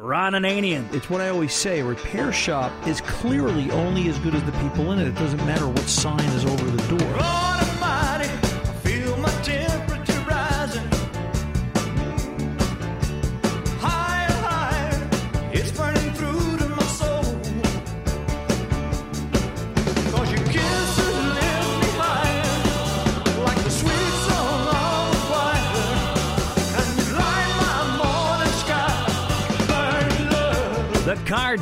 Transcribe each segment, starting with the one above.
Ron and Ananian. It's what I always say a repair shop is clearly only as good as the people in it. It doesn't matter what sign is over the door. Lord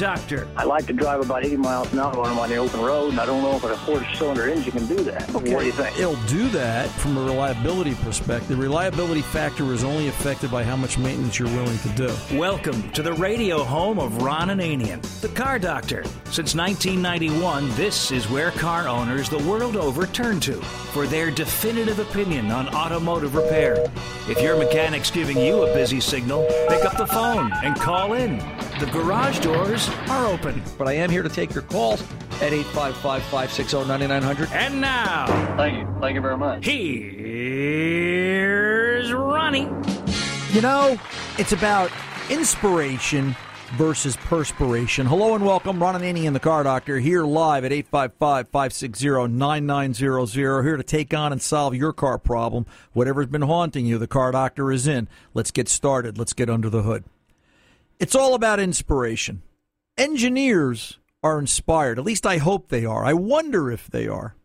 Doctor. I like to drive about 80 miles an hour when I'm on the open road, and I don't know if a four-cylinder engine can do that. What do you think? It'll do that from a reliability perspective. The reliability factor is only affected by how much maintenance you're willing to do. Welcome to the radio home of Ron Ananian, the Car Doctor. Since 1991, this is where car owners the world over turn to for their definitive opinion on automotive repair. If your mechanic's giving you a busy signal, pick up the phone and call in. The garage doors are open. But I am here to take your calls at 855 560 9900. And now, Thank you. Thank you very much. here's Ronnie. You know, it's about inspiration versus perspiration. Hello and welcome. Ron Ananian and the Car Doctor here live at 855 560 9900. Here to take on and solve your car problem. Whatever's been haunting you, the Car Doctor is in. Let's get started. Let's get under the hood. It's all about inspiration. Engineers are inspired. At least I hope they are. I wonder if they are.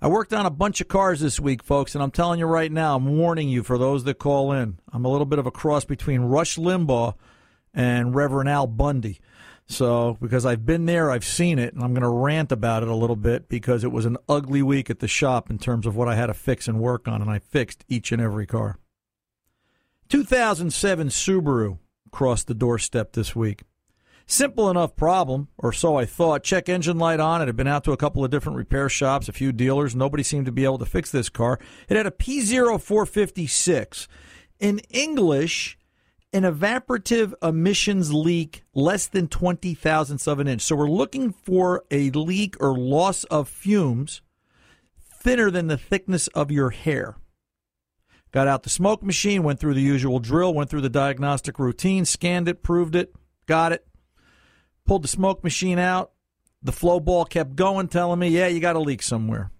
I worked on a bunch of cars this week, folks, and I'm telling you right now, I'm warning you for those that call in. I'm a little bit of a cross between Rush Limbaugh and Reverend Al Bundy. So, because I've been there, I've seen it, and I'm going to rant about it a little bit because it was an ugly week at the shop in terms of what I had to fix and work on, and I fixed each and every car. 2007 Subaru crossed the doorstep this week. Simple enough problem, or so I thought. Check engine light on. It had been out to a couple of different repair shops, a few dealers. Nobody seemed to be able to fix this car. It had a P0456. In English, an evaporative emissions leak less than 20 thousandths of an inch. So we're looking for a leak or loss of fumes thinner than the thickness of your hair. Got out the smoke machine, went through the usual drill, went through the diagnostic routine, scanned it, proved it, got it. Pulled the smoke machine out. The flow ball kept going, telling me, yeah, you got a leak somewhere.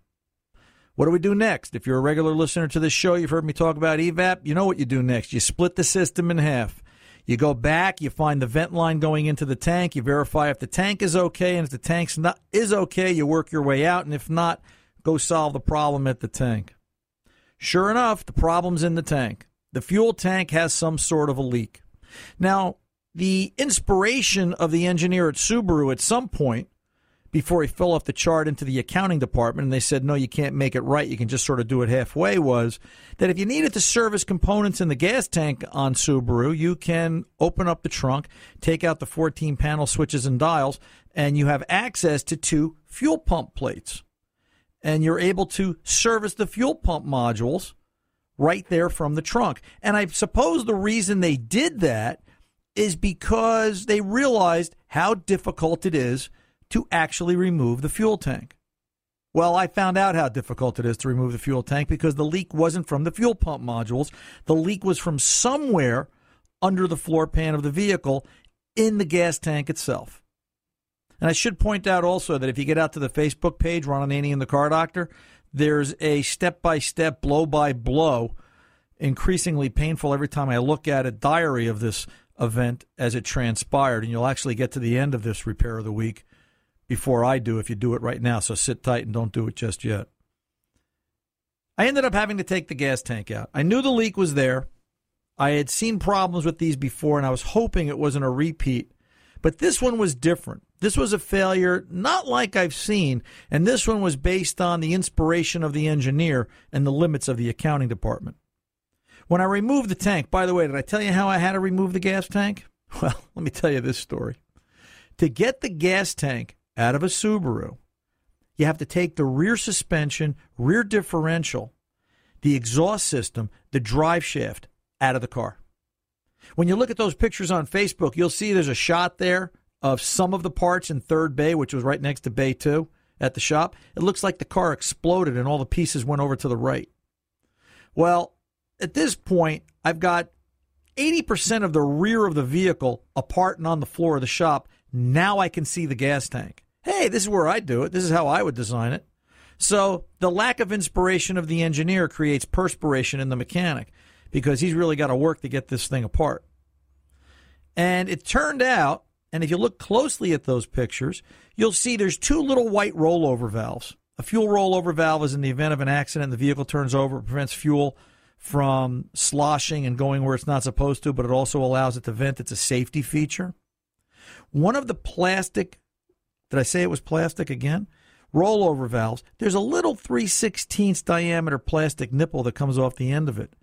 What do we do next? If you're a regular listener to this show, you've heard me talk about evap. You know what you do next. You split the system in half. You go back, you find the vent line going into the tank, you verify if the tank is okay, and if the tank's not is okay, you work your way out, and if not, go solve the problem at the tank. Sure enough, the problem's in the tank. The fuel tank has some sort of a leak. Now, the inspiration of the engineer at Subaru at some point before he fell off the chart into the accounting department and they said, no, you can't make it right. You can just sort of do it halfway was that if you needed to service components in the gas tank on Subaru, you can open up the trunk, take out the 14 panel switches and dials, and you have access to two fuel pump plates. And you're able to service the fuel pump modules right there from the trunk. And I suppose the reason they did that is because they realized how difficult it is to actually remove the fuel tank. Well, I found out how difficult it is to remove the fuel tank because the leak wasn't from the fuel pump modules. The leak was from somewhere under the floor pan of the vehicle in the gas tank itself. And I should point out also that if you get out to the Facebook page, Ron Ananian and the Car Doctor, there's a step by step, blow by blow, increasingly painful every time I look at a diary of this event as it transpired. And you'll actually get to the end of this repair of the week before I do if you do it right now. So sit tight and don't do it just yet. I ended up having to take the gas tank out. I knew the leak was there. I had seen problems with these before, and I was hoping it wasn't a repeat. But this one was different. This was a failure not like I've seen, and this one was based on the inspiration of the engineer and the limits of the accounting department. When I removed the tank, by the way, did I tell you how I had to remove the gas tank? Well, let me tell you this story. To get the gas tank out of a Subaru, you have to take the rear suspension, rear differential, the exhaust system, the drive shaft out of the car. When you look at those pictures on Facebook, you'll see there's a shot there of some of the parts in third bay, which was right next to bay two at the shop. It looks like the car exploded and all the pieces went over to the right. Well, at this point, I've got 80% of the rear of the vehicle apart and on the floor of the shop. Now I can see the gas tank. Hey, this is where I do it. This is how I would design it. So the lack of inspiration of the engineer creates perspiration in the mechanic because he's really got to work to get this thing apart. And it turned out, and if you look closely at those pictures, you'll see there's two little white rollover valves. A fuel rollover valve is in the event of an accident, the vehicle turns over, prevents fuel from sloshing and going where it's not supposed to, but it also allows it to vent. It's a safety feature. One of the plastic, did I say it was plastic again? Rollover valves, there's a little 3 16 diameter plastic nipple that comes off the end of it.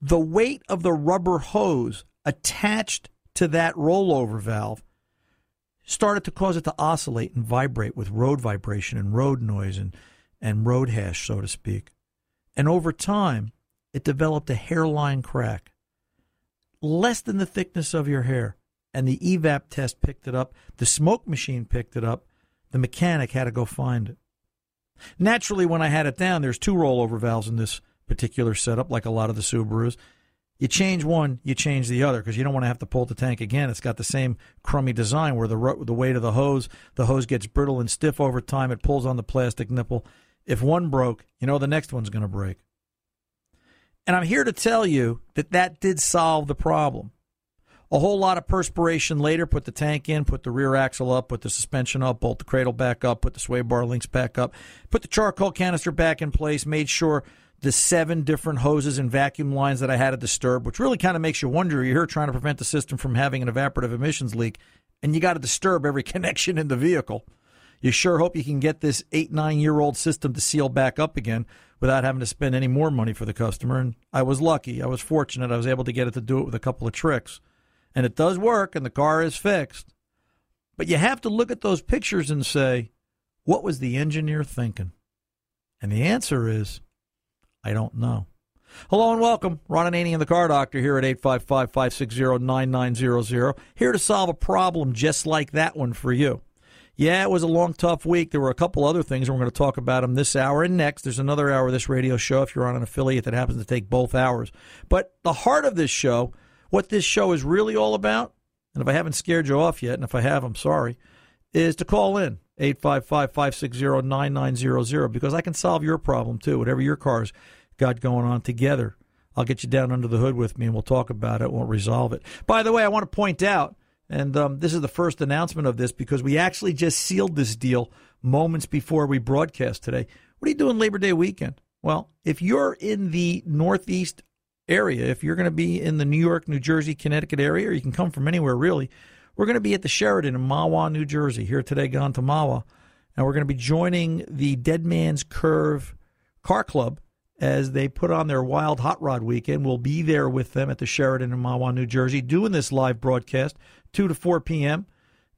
The weight of the rubber hose attached to that rollover valve started to cause it to oscillate and vibrate with road vibration and road noise and, and road hash, so to speak. And over time, it developed a hairline crack, less than the thickness of your hair. And the EVAP test picked it up. The smoke machine picked it up. The mechanic had to go find it. Naturally, when I had it down, there's two rollover valves in this particular setup, like a lot of the Subarus. You change one, you change the other because you don't want to have to pull the tank again. It's got the same crummy design where the the weight of the hose, the hose gets brittle and stiff over time. It pulls on the plastic nipple. If one broke, you know the next one's going to break. And I'm here to tell you that that did solve the problem. A whole lot of perspiration later, put the tank in, put the rear axle up, put the suspension up, bolt the cradle back up, put the sway bar links back up, put the charcoal canister back in place, made sure the seven different hoses and vacuum lines that I had to disturb, which really kind of makes you wonder. You're here trying to prevent the system from having an evaporative emissions leak, and you got to disturb every connection in the vehicle. You sure hope you can get this eight, nine year old system to seal back up again without having to spend any more money for the customer. And I was lucky. I was fortunate. I was able to get it to do it with a couple of tricks. And it does work, and the car is fixed. But you have to look at those pictures and say, what was the engineer thinking? And the answer is, I don't know. Hello and welcome. Ron Ananian and the Car Doctor here at 855 560 9900. Here to solve a problem just like that one for you. Yeah, it was a long, tough week. There were a couple other things, and we're going to talk about them this hour and next. There's another hour of this radio show if you're on an affiliate that happens to take both hours. But the heart of this show, what this show is really all about, and if I haven't scared you off yet, and if I have, I'm sorry, is to call in 855 560 9900 because I can solve your problem too, whatever your car's got going on together. I'll get you down under the hood with me and we'll talk about it. We'll resolve it. By the way, I want to point out, and um, this is the first announcement of this because we actually just sealed this deal moments before we broadcast today. What are you doing Labor Day weekend? Well, if you're in the Northeast area, if you're going to be in the New York, New Jersey, Connecticut area, or you can come from anywhere really, we're going to be at the Sheraton in Mahwah, New Jersey. Here today, gone to Mahwah, and we're going to be joining the Dead Man's Curve Car Club as they put on their Wild Hot Rod weekend. We'll be there with them at the Sheraton in Mahwah, New Jersey, doing this live broadcast, 2 to 4 p.m.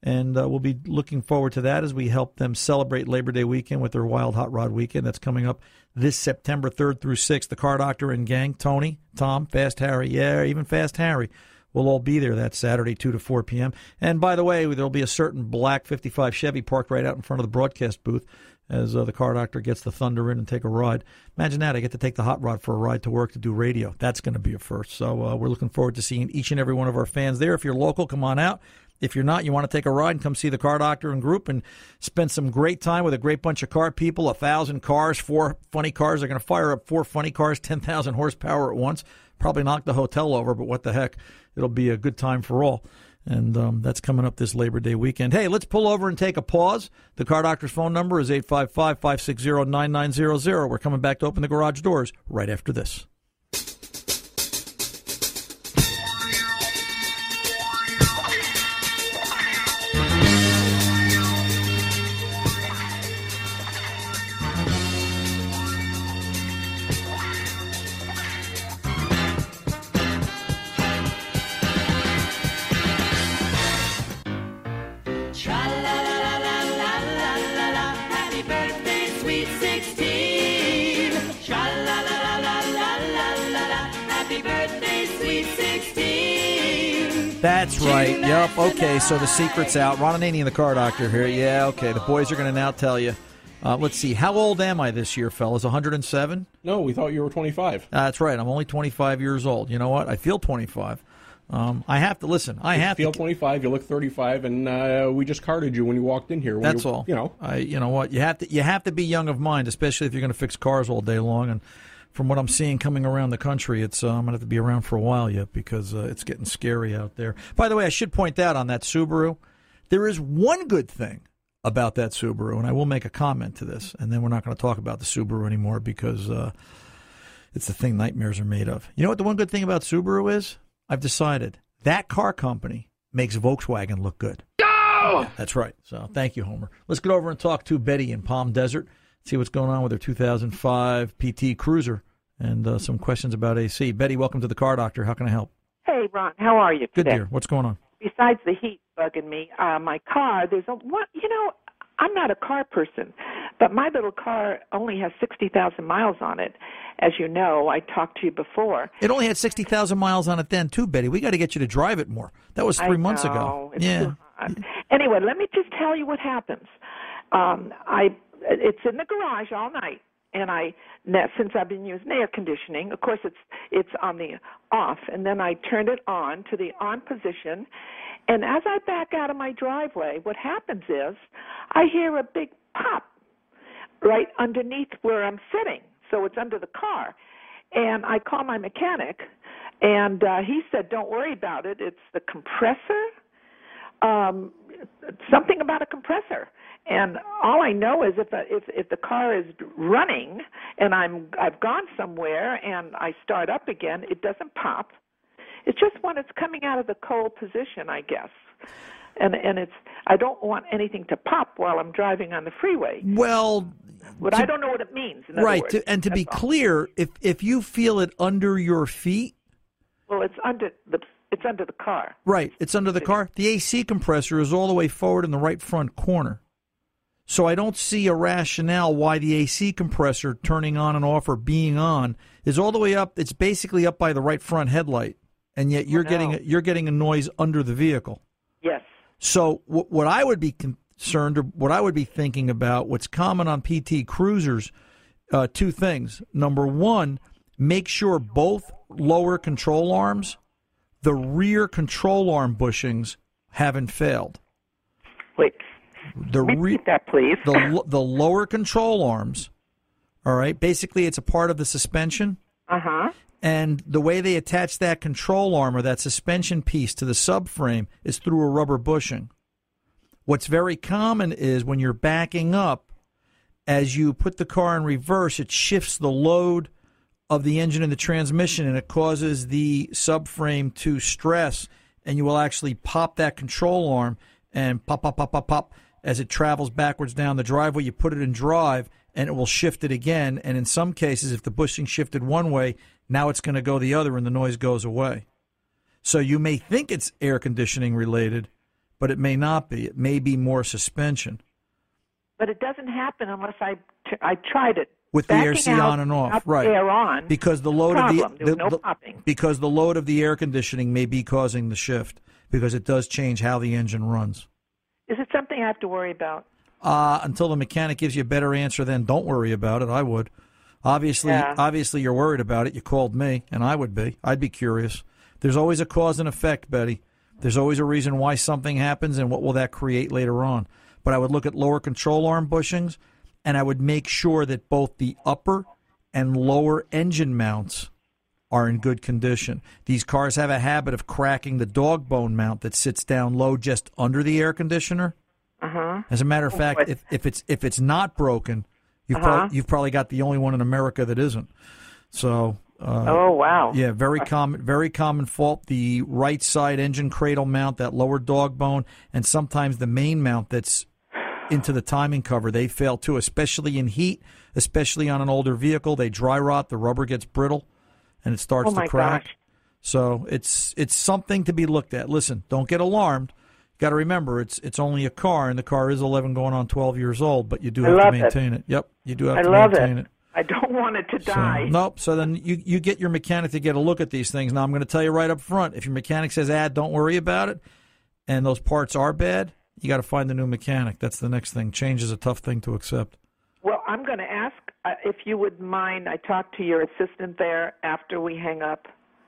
And uh, we'll be looking forward to that as we help them celebrate Labor Day weekend with their Wild Hot Rod weekend. That's coming up this September 3rd through 6th. The Car Doctor and gang, Tony, Tom, Fast Harry, yeah, even Fast Harry. We'll all be there that Saturday, 2 to 4 p.m. And by the way, there'll be a certain black 55 Chevy parked right out in front of the broadcast booth as uh, the car doctor gets the Thunder in and take a ride. Imagine that. I get to take the hot rod for a ride to work to do radio. That's going to be a first. So uh, we're looking forward to seeing each and every one of our fans there. If you're local, come on out. If you're not, you want to take a ride and come see the car doctor and group and spend some great time with a great bunch of car people, a thousand cars, four funny cars. They're going to fire up four funny cars, 10,000 horsepower at once. Probably knock the hotel over, but what the heck? It'll be a good time for all. And um, that's coming up this Labor Day weekend. Hey, let's pull over and take a pause. The car doctor's phone number is 855 560 9900. We're coming back to open the garage doors right after this. Okay. So the secret's out. Ron Ananian, the car doctor here. Yeah. Okay. The boys are going to now tell you. Uh, let's see. How old am I this year, fellas? 107? No, we thought you were 25. Uh, that's right. I'm only 25 years old. You know what? I feel 25. Um, I have to listen. I have feel to. 25, you look 35, and uh, we just carded you when you walked in here. When That's you, all. You know, I. You know what? You have to. You have to be young of mind, especially if you're going to fix cars all day long. And from what I'm seeing coming around the country, it's uh, I'm going to have to be around for a while yet because uh, it's getting scary out there. By the way, I should point out on that Subaru, there is one good thing about that Subaru, and I will make a comment to this, and then we're not going to talk about the Subaru anymore because uh, it's the thing nightmares are made of. You know what the one good thing about Subaru is? I've decided that car company makes Volkswagen look good. Yeah, that's right. So thank you, Homer. Let's get over and talk to Betty in Palm Desert, see what's going on with her 2005 PT Cruiser, and uh, some questions about AC. Betty, welcome to the Car Doctor. How can I help? Hey, Ron, how are you Good today? dear. What's going on? Besides the heat bugging me, uh, my car, there's a what, you know, I'm not a car person, but my little car only has 60,000 miles on it. As you know, I talked to you before. It only had 60,000 miles on it then, too, Betty. We got to get you to drive it more. That was three months ago. It's yeah. Anyway, let me just tell you what happens. Um, I it's in the garage all night, and I since I've been using air conditioning, of course it's it's on the off, and then I turned it on to the on position, and as I back out of my driveway, what happens is I hear a big pop right underneath where I'm sitting, so it's under the car, and I call my mechanic, and uh, he said, "Don't worry about it. It's the compressor." um, something about a compressor. And all I know is if a, if if the car is running and I'm I've gone somewhere and I start up again, it doesn't pop. It's just when it's coming out of the cold position, I guess. And and it's I don't want anything to pop while I'm driving on the freeway. Well, But I don't know what it means. Right. words. To, and to be all. clear, if, if you feel it under your feet, well, it's under the it's under the car. Right. It's under the car. The AC compressor is all the way forward in the right front corner. So I don't see a rationale why the AC compressor turning on and off or being on is all the way up. It's basically up by the right front headlight, and yet you're no. getting a, you're getting a noise under the vehicle. Yes. So w- what I would be concerned or what I would be thinking about, what's common on PT Cruisers, uh, two things. Number one, make sure both lower control arms, the rear control arm bushings, haven't failed. Wait. The re- Repeat that, please. the the lower control arms, all right. Basically, it's a part of the suspension. Uh huh. And the way they attach that control arm or that suspension piece to the subframe is through a rubber bushing. What's very common is when you're backing up, as you put the car in reverse, it shifts the load of the engine and the transmission and it causes the subframe to stress and you will actually pop that control arm and pop, pop, pop, pop, pop as it travels backwards down the driveway. You put it in drive and it will shift it again. And in some cases, if the bushing shifted one way, now it's going to go the other and the noise goes away. So you may think it's air conditioning related, but it may not be. It may be more suspension But it doesn't happen unless I t- I tried it with the AC out, on and off, right? Air on. because the load problem. of the, the- no the- because the load of the air conditioning may be causing the shift because it does change how the engine runs. Is it something I have to worry about? Uh, until the mechanic gives you a better answer, then don't worry about it. I would. Obviously, Yeah. obviously, you're worried about it. You called me, and I would be. I'd be curious. There's always a cause and effect, Betty. There's always a reason why something happens, and what will that create later on. But I would look at lower control arm bushings, and I would make sure that both the upper and lower engine mounts are in good condition. These cars have a habit of cracking the dog bone mount that sits down low just under the air conditioner. Uh-huh. As a matter of fact, if, if it's if it's not broken, you've Uh-huh. probably, you've probably got the only one in America that isn't. So uh, oh wow. yeah, very common very common fault. The right side engine cradle mount, that lower dog bone, and sometimes the main mount that's into the timing cover, they fail too, especially in heat, especially on an older vehicle. They dry rot, the rubber gets brittle, and it starts Oh, to crack. gosh. So it's it's something to be looked at. Listen, don't get alarmed. Got to remember, it's it's only a car, and the car is 11 going on 12 years old, but you do have to love it. maintain it. Yep, you do have I to love maintain it. it. I don't want it to So, die. nope. So then you, you get your mechanic to get a look at these things. Now I'm going to tell you right up front: if your mechanic says, "Ah, don't worry about it," and those parts are bad, you got to find a new mechanic. That's the next thing. Change is a tough thing to accept. Well, I'm going to ask uh, if you would mind. I talk to your assistant there after we hang up.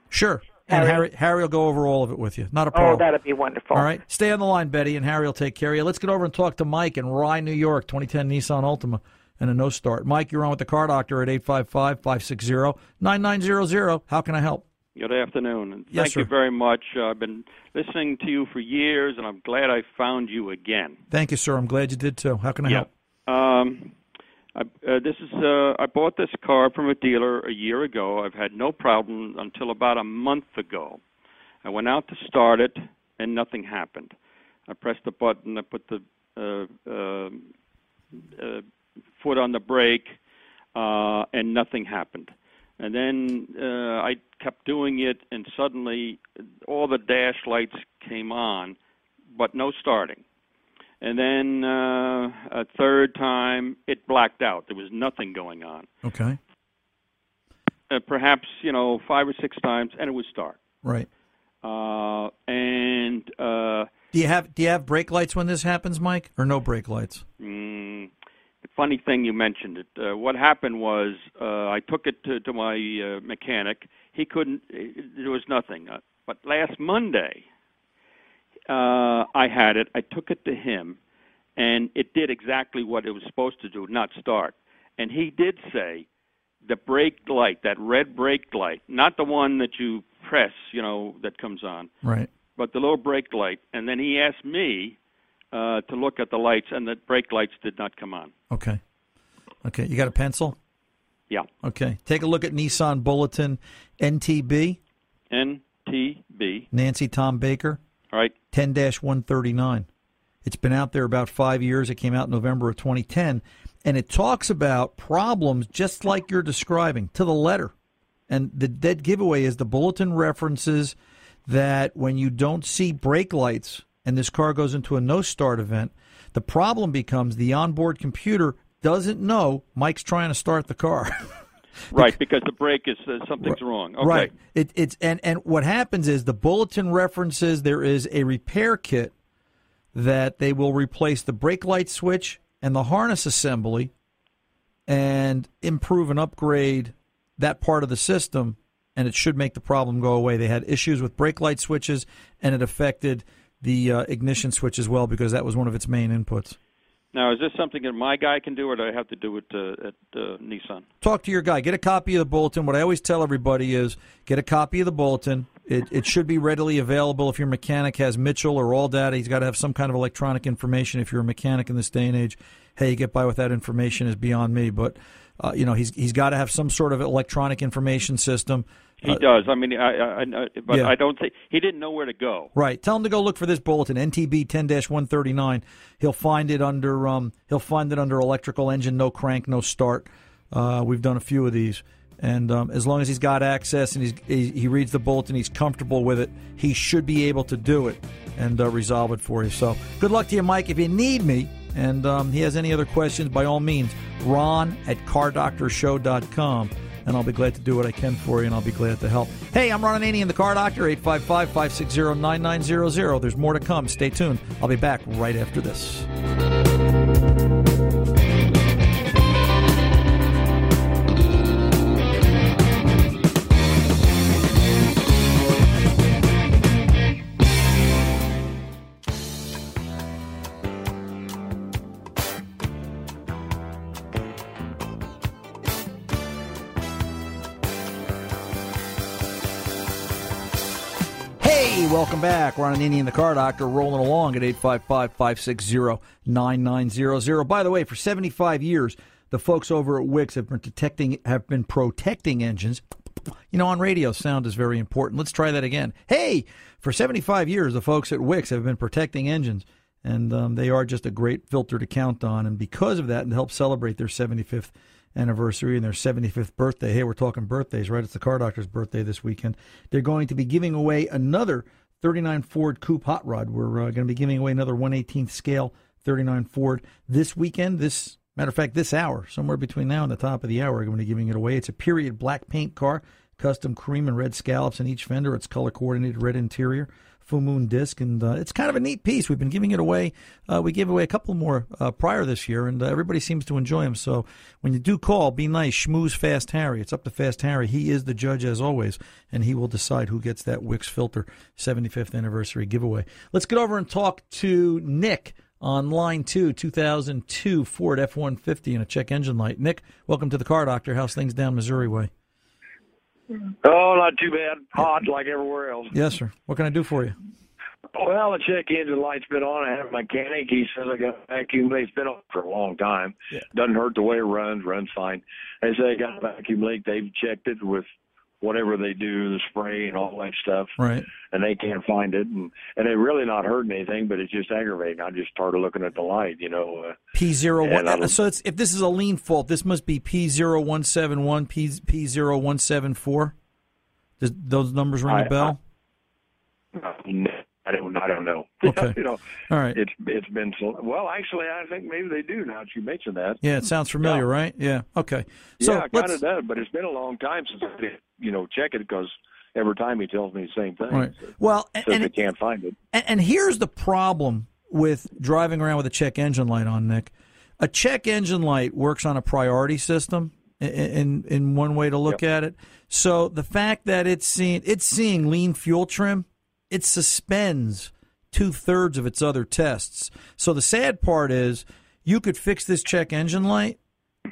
Sure. and Harry? Harry, Harry will go over all of it with you. Not a problem. Oh, that'd be wonderful. All right. Stay on the line, Betty, and Harry will take care of you. Let's get over and talk to Mike in Rye, New York, 2010 Nissan Altima and a no start. Mike, you're on with the car doctor at 855 560 9900. How can I help? Good afternoon, and Yes, thank you very much. Uh, I've been listening to you for years, and I'm glad I found you again. Thank you, sir. I'm glad you did too. How can I Yeah. help? Um, I, uh, this is uh, I bought this car from a dealer a year ago. I've had no problem until about a month ago. I went out to start it, and nothing happened. I pressed the button. I put the uh, uh, uh, foot on the brake, uh, and nothing happened. And then uh, I kept doing it, and suddenly all the dash lights came on, but no starting. And then uh, a third time, it blacked out. There was nothing going on. Okay. Uh, perhaps you know five or six times, and it would start. Right. Uh, and uh, Do you have do you have brake lights when this happens, Mike, or no brake lights? Mm, funny thing you mentioned it. Uh, what happened was uh, I took it to, to my uh, mechanic. He couldn't. There was nothing. Uh, but last Monday, uh, I had it. I took it to him, and it did exactly what it was supposed to do, not start. And he did say the brake light, that red brake light, not the one that you press, you know, that comes on, Right. but the little brake light. And then he asked me uh, to look at the lights, and the brake lights did not come on. Okay. Okay. You got a pencil? Yeah. Okay. Take a look at Nissan Bulletin NTB, NTB. Nancy Tom Baker, right. 10 139. It's been out there about five years. It came out in November of 2010. And it talks about problems just like you're describing to the letter. And the dead giveaway is the bulletin references that when you don't see brake lights and this car goes into a no start event, the problem becomes the onboard computer doesn't know Mike's trying to start the car. Right, because the brake is uh, something's wrong. Okay. Right. It, it's and and what happens is the bulletin references there is a repair kit that they will replace the brake light switch and the harness assembly and improve and upgrade that part of the system and it should make the problem go away. They had issues with brake light switches and it affected the uh, ignition switch as well because that was one of its main inputs. Now, is this something that my guy can do, or do I have to do it uh, at uh, Nissan? talk to your guy. Get a copy of the bulletin. What I always tell everybody is get a copy of the bulletin. It, it should be readily available. If your mechanic has Mitchell or ALLDATA, he's got to have some kind of electronic information. If you're a mechanic in this day and age, hey, you get by with that information is beyond me. But uh, you know, he's he's got to have some sort of electronic information system. He Uh, does. I mean, I, I, I but Yeah. I don't think he didn't know where to go. Right. Tell him to go look for this bulletin, NTB 10-139. He'll find it under um he'll find it under electrical engine no crank no start. Uh, we've done a few of these. And um, as long as he's got access and he's, he, he reads the bulletin, he's comfortable with it, he should be able to do it and uh, resolve it for you. So good luck to you, Mike. If you need me and um, he has any other questions, by all means, ron at cardoctorshow.com and I'll be glad to do what I can for you, and I'll be glad to help. Hey, I'm Ron Ananian the Car Doctor, 855 560 9900. There's more to come. Stay tuned. I'll be back right after this. Back. Ron Ananian, the car doctor, rolling along at 855 560 9900. By the way, for 75 years, the folks over at Wix have been protecting, have been protecting engines. You know, on radio, sound is very important. Let's try that again. Hey, for 75 years, the folks at Wix have been protecting engines, and um, they are just a great filter to count on. And because of that, and to help celebrate their 75th anniversary and their 75th birthday. Hey, we're talking birthdays, right? It's the car doctor's birthday this weekend. They're going to be giving away another 39 Ford Coupe Hot Rod. We're uh, going to be giving away another 118th scale 39 Ford this weekend. This matter of fact, this hour, somewhere between now and the top of the hour, we're going to be giving it away. It's a period black paint car, custom cream and red scallops in each fender. It's color coordinated red interior. Full moon disc, and uh, it's kind of a neat piece. We've been giving it away. Uh, we gave away a couple more uh, prior this year, and uh, everybody seems to enjoy them. So when you do call, be nice. Schmooze Fast Harry. It's up to Fast Harry. He is the judge as always, and he will decide who gets that Wix filter 75th anniversary giveaway. Let's get over and talk to Nick on line two, 2002 Ford F 150 and a check engine light. Nick, welcome to the Car Doctor. How's things down Missouri way? Oh, not too bad. Hot like everywhere else. Yes, sir. What can I do for you? Well, the check engine light's been on. I have a mechanic. He says I got a vacuum leak. It's been on for a long time. Yeah. Doesn't hurt the way it runs. Runs fine. They say I got a vacuum leak. They've checked it with whatever they do, the spray and all that stuff, Right. and they can't find it. And and it really not hurting anything, but it's just aggravating. I just started looking at the light. You know. Uh, P zero one. So it's, if this is a lean fault, this must be P zero one seven one P P zero one seven four. Does those numbers ring a I- bell? I. I don't know. Okay. you know, All right. it's it's been so. Well, actually, I think maybe they do now that you mentioned that. Yeah, it sounds familiar, Yeah. right? Yeah. Okay. So yeah, kind of does, but it's been a long time since I did, you know, check it because every time he tells me the same thing. Right. Well, and, and they can't find it. And, and here's the problem with driving around with a check engine light on, Nick. A check engine light works on a priority system in in, in one way to look at it. So the fact that it's seeing it's seeing lean fuel trim, it suspends two thirds of its other tests. So the sad part is you could fix this check engine light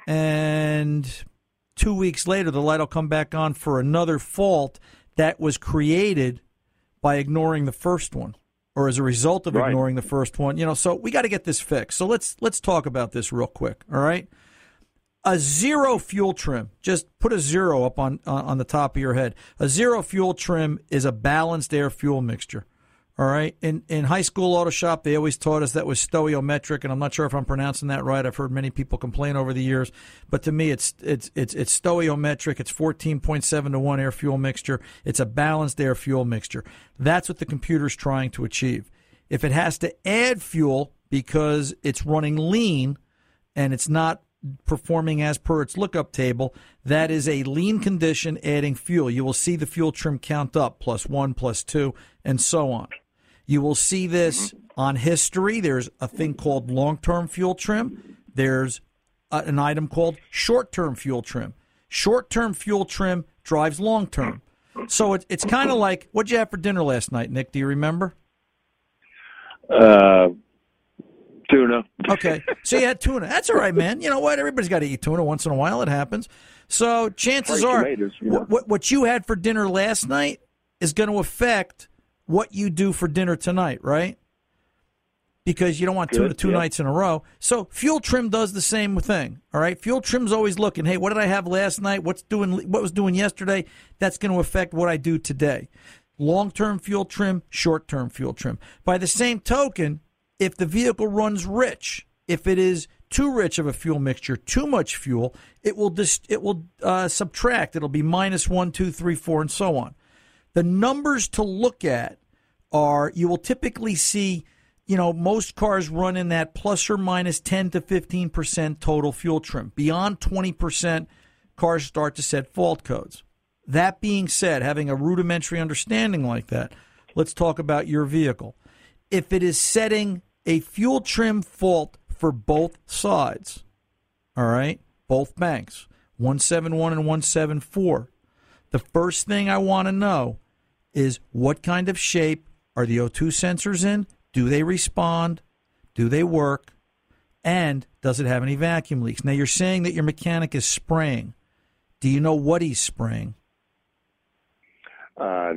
and two weeks later the light will come back on for another fault that was created by ignoring the first one or as a result of Right. ignoring the first one you know so we got to get this fixed so let's let's talk about this real quick all right a zero fuel trim. Just put a zero up on on the top of your head. A zero fuel trim is a balanced air fuel mixture. All right? In in high school auto shop they always taught us that was stoichiometric and i'm not sure if i'm pronouncing that right. I've heard many people complain over the years. But to me it's it's it's it's stoichiometric. It's 14.7 to 1 air fuel mixture. It's a balanced air fuel mixture. That's what the computer's trying to achieve. If it has to add fuel because it's running lean and it's not performing as per its lookup table, that is a lean condition adding fuel. You will see the fuel trim count up plus one, plus two, and so on. You will see this on history. There's a thing called long term fuel trim. There's a, an item called short term fuel trim. Short term fuel trim drives long term. So it, it's kind of like what'd you have for dinner last night, Nick? Do you remember? Uh, tuna. Okay, so you had tuna. That's all right, man. You know what? Everybody's got to eat tuna once in a while. It happens. So chances are, tomatoes, what, what what you had for dinner last night is going to affect what you do for dinner tonight, right? Because you don't want tuna Good, two yeah. nights in a row. So fuel trim does the same thing. All right, fuel trim's always looking. Hey, what did I have last night? What's doing? What was doing yesterday? That's going to affect what I do today. Long term fuel trim, short term fuel trim. By the same token, if the vehicle runs rich, if it is too rich of a fuel mixture, too much fuel, it will dis- it will uh, subtract. It'll be minus one, two, three, four, and so on. The numbers to look at are you will typically see, you know, most cars run in that plus or minus 10 to 15% total fuel trim. Beyond 20%, cars start to set fault codes. That being said, having a rudimentary understanding like that, let's talk about your vehicle. If it is setting a fuel trim fault for both sides, all right, both banks, 171 and 174, the first thing I want to know is what kind of shape are the O2 sensors in? Do they respond? Do they work? And does it have any vacuum leaks? Now, you're saying that your mechanic is spraying. Do you know what he's spraying? Uh,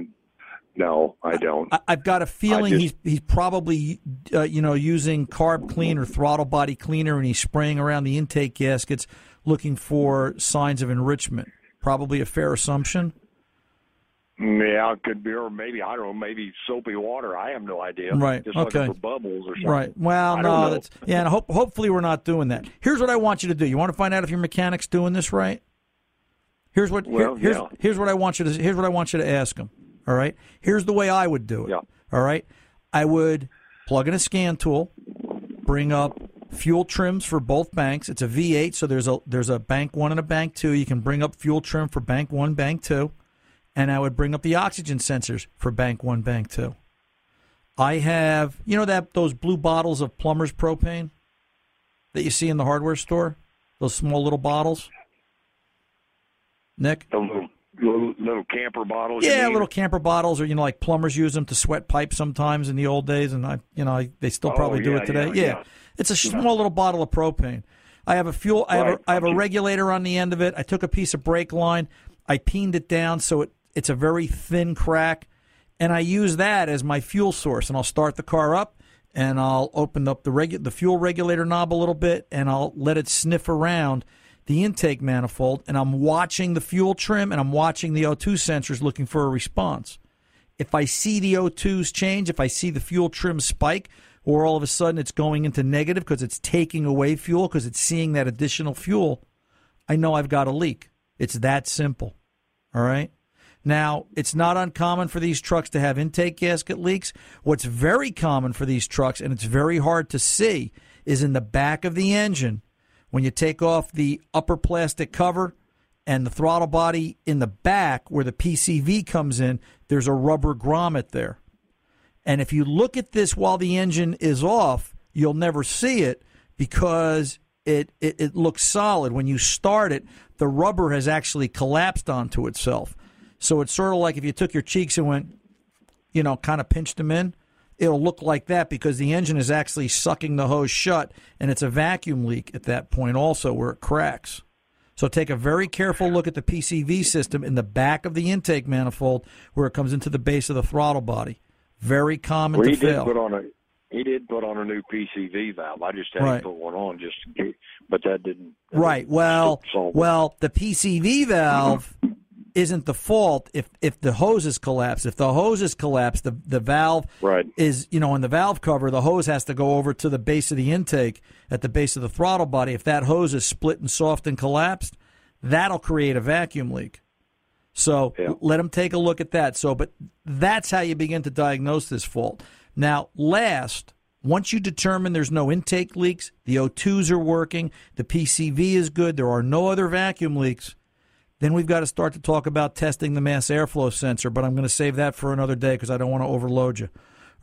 no, I don't. I, I've got a feeling just- he's he's probably uh, you know using carb clean or throttle body cleaner, and he's spraying around the intake gaskets looking for signs of enrichment. Probably a fair assumption. Yeah, it could be, or maybe I don't know, maybe soapy water. I have no idea. Right, Just okay. looking for bubbles or something. Right. Well, no. That's, yeah, and hope, hopefully we're not doing that. Here's what I want you to do. You want to find out if your mechanic's doing this right? Here's what here- Well, here's yeah. here's what I want you to here's what I want you to ask him. All right. Here's the way I would do it. Yeah. All right. I would plug in a scan tool, bring up fuel trims for both banks. It's a V8, so there's a there's a bank one and a bank two. You can bring up fuel trim for bank one, bank two, and I would bring up the oxygen sensors for bank one, bank two. I have, you know that those blue bottles of plumber's propane that you see in the hardware store, those small little bottles. Nick, The little, little, little camper bottles. you yeah, little camper bottles, or you know, like plumbers use them to sweat pipes sometimes in the old days, and I, you know, I, they still Oh, probably do it today. yeah, yeah. it's a small little bottle of propane. I have a fuel. I have Right, a, I have a regulator on the end of it. I took a piece of brake line, I peened it down so it it's a very thin crack, and I use that as my fuel source. And I'll start the car up, and I'll open up the regu- the fuel regulator knob a little bit, and I'll let it sniff around the intake manifold, and I'm watching the fuel trim and I'm watching the O2 sensors looking for a response. If I see the O2s change, if I see the fuel trim spike, or all of a sudden it's going into negative because it's taking away fuel because it's seeing that additional fuel, I know I've got a leak. It's that simple. All right. Now, it's not uncommon for these trucks to have intake gasket leaks. What's very common for these trucks, and it's very hard to see, is in the back of the engine when you take off the upper plastic cover and the throttle body in the back where the PCV comes in, there's a rubber grommet there. And if you look at this while the engine is off, you'll never see it because it, it, it looks solid. When you start it, the rubber has actually collapsed onto itself. So it's sort of like if you took your cheeks and went, you know, kind of pinched them in, it'll look like that because the engine is actually sucking the hose shut and it's a vacuum leak at that point also where it cracks. So take a very careful look at the PCV system in the back of the intake manifold where it comes into the base of the throttle body. Very common Well, to he did put on a he did put on a new PCV valve. I just had Right. to put one on just but that didn't. that Right. didn't Well, well, the PCV valve isn't the fault if if the hoses collapse. If the hoses collapse, the the valve Right. is you know in the valve cover, the hose has to go over to the base of the intake at the base of the throttle body. If that hose is split and soft and collapsed, that'll create a vacuum leak. So Yeah. let them take a look at that. So, but that's how you begin to diagnose this fault. Now, last, once you determine there's no intake leaks, the O2s are working, the PCV is good, there are no other vacuum leaks, then we've got to start to talk about testing the mass airflow sensor. But I'm going to save that for another day because I don't want to overload you.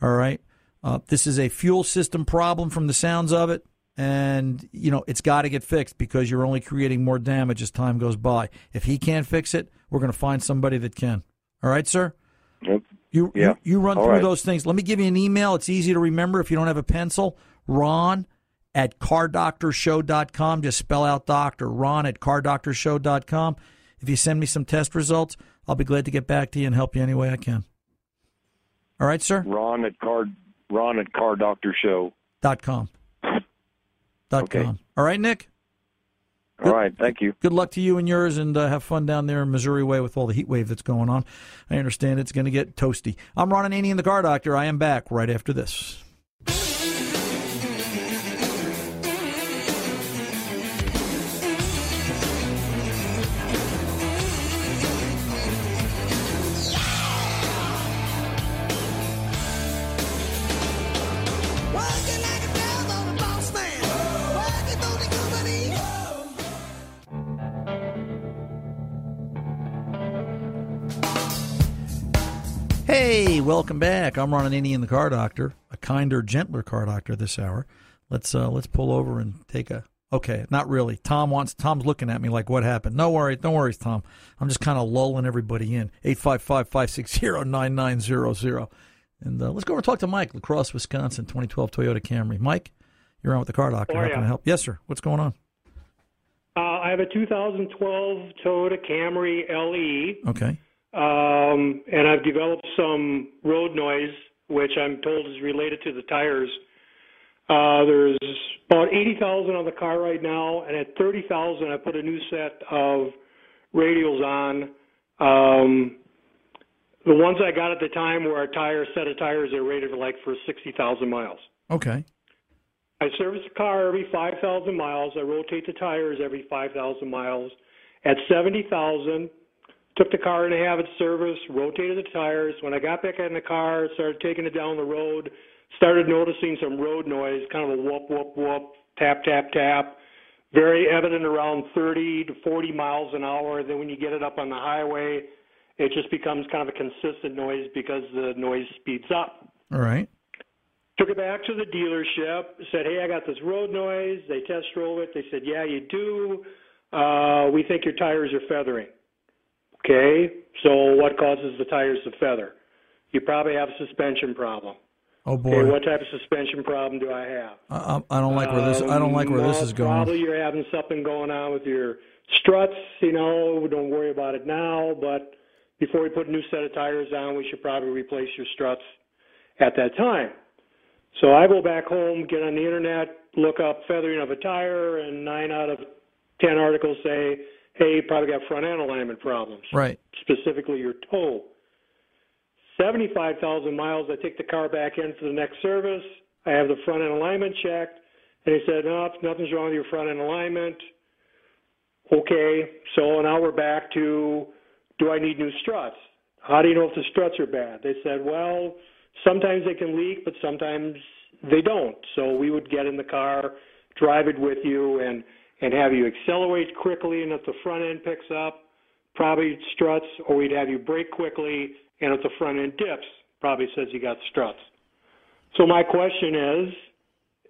All right. Uh, this is a fuel system problem from the sounds of it. And, you know, it's got to get fixed because you're only creating more damage as time goes by. If he can't fix it, we're going to find somebody that can. All right, sir? Yep. You, Yeah. you you run All through right. those things. Let me give you an email. It's easy to remember if you don't have a pencil. Ron at cardoctorshow.com. Just spell out doctor. Ron at cardoctorshow.com. If you send me some test results, I'll be glad to get back to you and help you any way I can. All right, sir? Ron at car Ron at Car Doctor Show. Dot com. Dot Okay. com. All right, Nick? All right, thank you. Good luck to you and yours, and uh, have fun down there in Missouri Way with all the heat wave that's going on. I understand it's going to get toasty. I'm Ron Ananian, the car doctor. I am back right after this. Hey, welcome back. I'm Ron Anini Ananian, the car doctor, a kinder, gentler car doctor this hour. Let's uh, let's pull over and take a. Okay, not really. Tom wants. Tom's looking at me like, "What happened?" No worries, no worries, Tom. I'm just kind of lulling everybody in. Eight five five five six zero nine nine zero zero. And uh, let's go over and talk to Mike, La Crosse, Wisconsin, 2012 Toyota Camry. Mike, you're on with the car doctor. How How can I help? Yes, sir. What's going on? Uh, I have a 2012 Toyota Camry LE, Okay. Um, and I've developed some road noise, which I'm told is related to the tires. Uh, there's about 80,000 on the car right now, and at 30,000, I put a new set of radials on. Um, the ones I got at the time were a tire set of tires that are rated like for 60,000 miles. Okay. I service the car every 5,000 miles. I rotate the tires every 5,000 miles. At 70,000, took the car in to have it serviced, rotated the tires. When I got back in the car, started taking it down the road, started noticing some road noise, kind of a whoop, whoop, whoop, tap, tap, tap. Very evident around 30 to 40 miles an hour. Then when you get it up on the highway, it just becomes kind of a consistent noise because the noise speeds up. All right. Took it back to the dealership. Said, "Hey, I got this road noise." They test drove it. They said, "Yeah, you do. Uh, we think your tires are feathering." Okay, so what causes the tires to feather? You probably have a suspension problem. Oh Okay, boy, what type of suspension problem do I have? I, I- don't like where this. I don't like where this Um, is going. Probably you're having something going on with your struts. You know, don't worry about it now, but before we put a new set of tires on, we should probably replace your struts at that time. So I go back home, get on the internet, look up feathering of a tire, and nine out of ten articles say, "Hey, you probably got front end alignment problems." Right. specifically your toe. 75,000 miles, I take the car back in for the next service. I have the front end alignment checked, and they said, no, nothing's wrong with your front end alignment. Okay, so now we're back to, do I need new struts? How do you know if the struts are bad? They said, well, sometimes they can leak, but sometimes they don't. So we would get in the car, drive it with you, and and have you accelerate quickly, and if the front end picks up, probably struts, or we'd have you brake quickly, and if the front end dips, probably says you got struts. So my question is,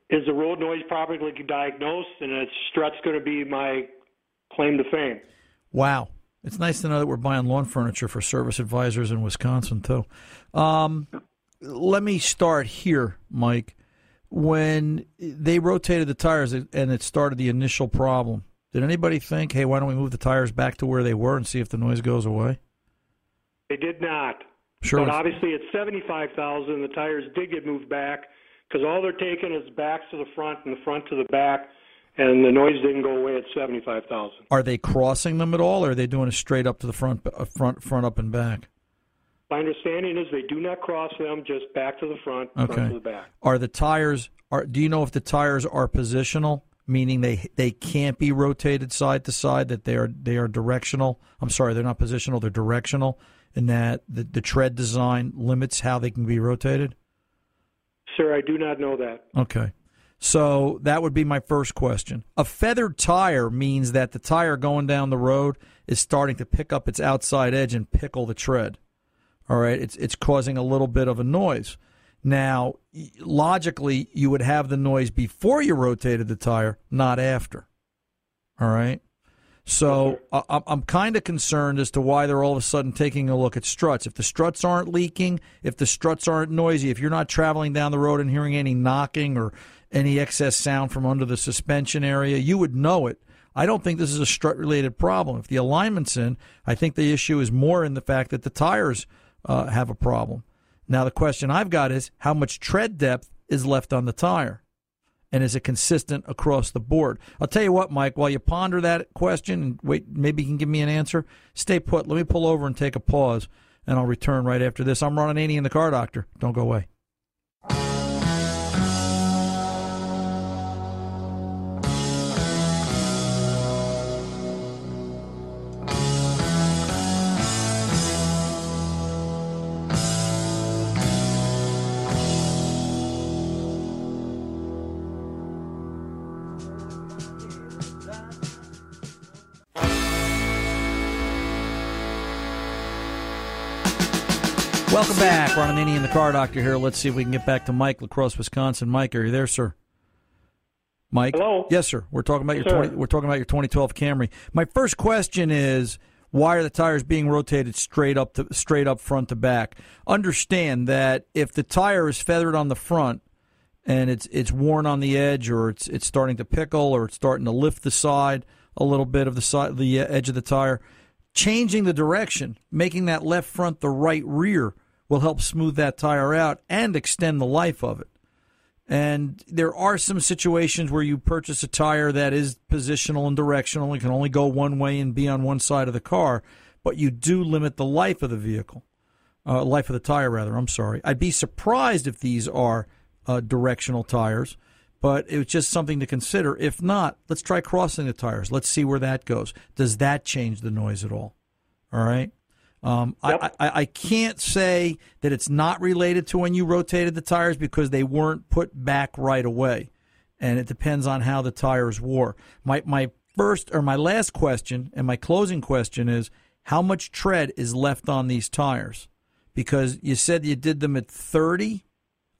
is the road noise properly diagnosed, and is struts going to be my claim to fame? Wow. It's nice to know that we're buying lawn furniture for service advisors in Wisconsin, too. Um, let me start here, Mike. When they rotated the tires and it started the initial problem, did anybody think, hey, why don't we move the tires back to where they were and see if the noise goes away? They did not. Sure. But obviously, at seventy-five thousand, the tires did get moved back because all they're taking is backs to the front and the front to the back, and the noise didn't go away at seventy-five thousand. Are they crossing them at all, or are they doing it straight up to the front, uh, front, front up and back? My understanding is they do not cross them, just back to the front, front to the back. Are the tires? Are do you know if the tires are positional, meaning they they can't be rotated side to side? That they are they are directional. I'm sorry, they're not positional. They're directional, in that the the tread design limits how they can be rotated. Sir, I do not know that. Okay. So that would be my first question. A feathered tire means that the tire going down the road is starting to pick up its outside edge and pickle the tread. All right, it's it's causing a little bit of a noise. Now, logically, you would have the noise before you rotated the tire, not after. All right. So I'm I'm kind of concerned as to why they're all of a sudden taking a look at struts. If the struts aren't leaking, if the struts aren't noisy, if you're not traveling down the road and hearing any knocking or any excess sound from under the suspension area, you would know it. I don't think this is a strut related problem. If the alignment's in, I think the issue is more in the fact that the tires uh, have a problem. Now, the question I've got is how much tread depth is left on the tire? And is it consistent across the board? I'll tell you what, Mike, while you ponder that question and wait, maybe you can give me an answer, stay put. Let me pull over and take a pause, and I'll return right after this. I'm Ron Ananian the car doctor. Don't go away. Ron Ananian the car doctor here. Let's see if we can get back to Mike La Crosse, Wisconsin. Mike, are you there, sir? Mike. Hello. Yes, sir. We're talking about your 20, we're talking about your 2012 Camry. My first question is why are the tires being rotated straight up to straight up front to back? Understand that if the tire is feathered on the front and it's it's worn on the edge or it's it's starting to pickle or it's starting to lift the side a little bit of the side the uh, edge of the tire, changing the direction, making that left front the right rear will help smooth that tire out and extend the life of it. And there are some situations where you purchase a tire that is positional and directional and can only go one way and be on one side of the car, but you do limit the life of the vehicle, uh, life of the tire, rather. I'm sorry. I'd be surprised if these are uh, directional tires, but it's just something to consider. If not, let's try crossing the tires. Let's see where that goes. Does that change the noise at all? All right. Um, I, I, I can't say that it's not related to when you rotated the tires because they weren't put back right away, and it depends on how the tires wore. My my first or my last question and my closing question is how much tread is left on these tires? Because you said you did them at thirty.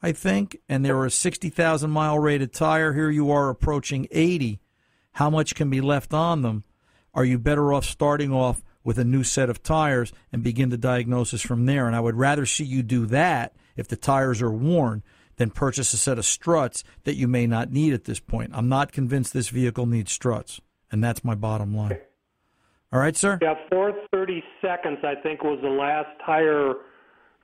I think, and they were a 60,000 mile rated tire. Here you are approaching 80. How much can be left on them? Are you better off starting off with a new set of tires and begin the diagnosis from there? And I would rather see you do that if the tires are worn than purchase a set of struts that you may not need at this point. I'm not convinced this vehicle needs struts, and that's my bottom line. All right, sir? Yeah, 430 seconds, I think, was the last tire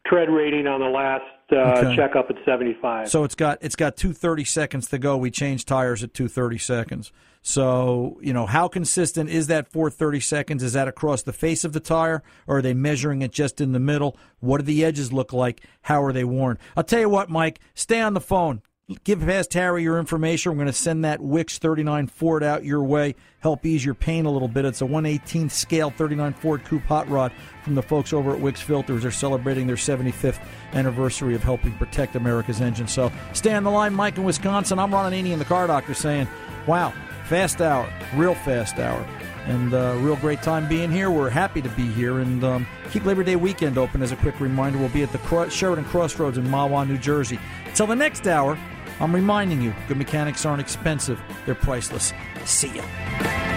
tread rating on the last uh, Okay. checkup at 75. So it's got it's got 230 seconds to go. We changed tires at 230 seconds. So, you know, how consistent is that 430 seconds? Is that across the face of the tire or are they measuring it just in the middle? What do the edges look like? How are they worn? I'll tell you what, Mike, stay on the phone. Give past Harry your information. We're going to send that Wix 39 Ford out your way. Help ease your pain a little bit. It's a 118th scale 39 Ford Coupe Hot Rod from the folks over at Wix Filters. They're celebrating their 75th anniversary of helping protect America's engine. So stay on the line, Mike in Wisconsin. I'm Ron Ananian, the car doctor, saying, wow, fast hour, real fast hour. And uh, real great time being here. We're happy to be here and um, keep Labor Day weekend open. As a quick reminder, we'll be at the Sheraton Crossroads in Mahwah, New Jersey. Until the next hour, I'm reminding you good mechanics aren't expensive, they're priceless. See ya.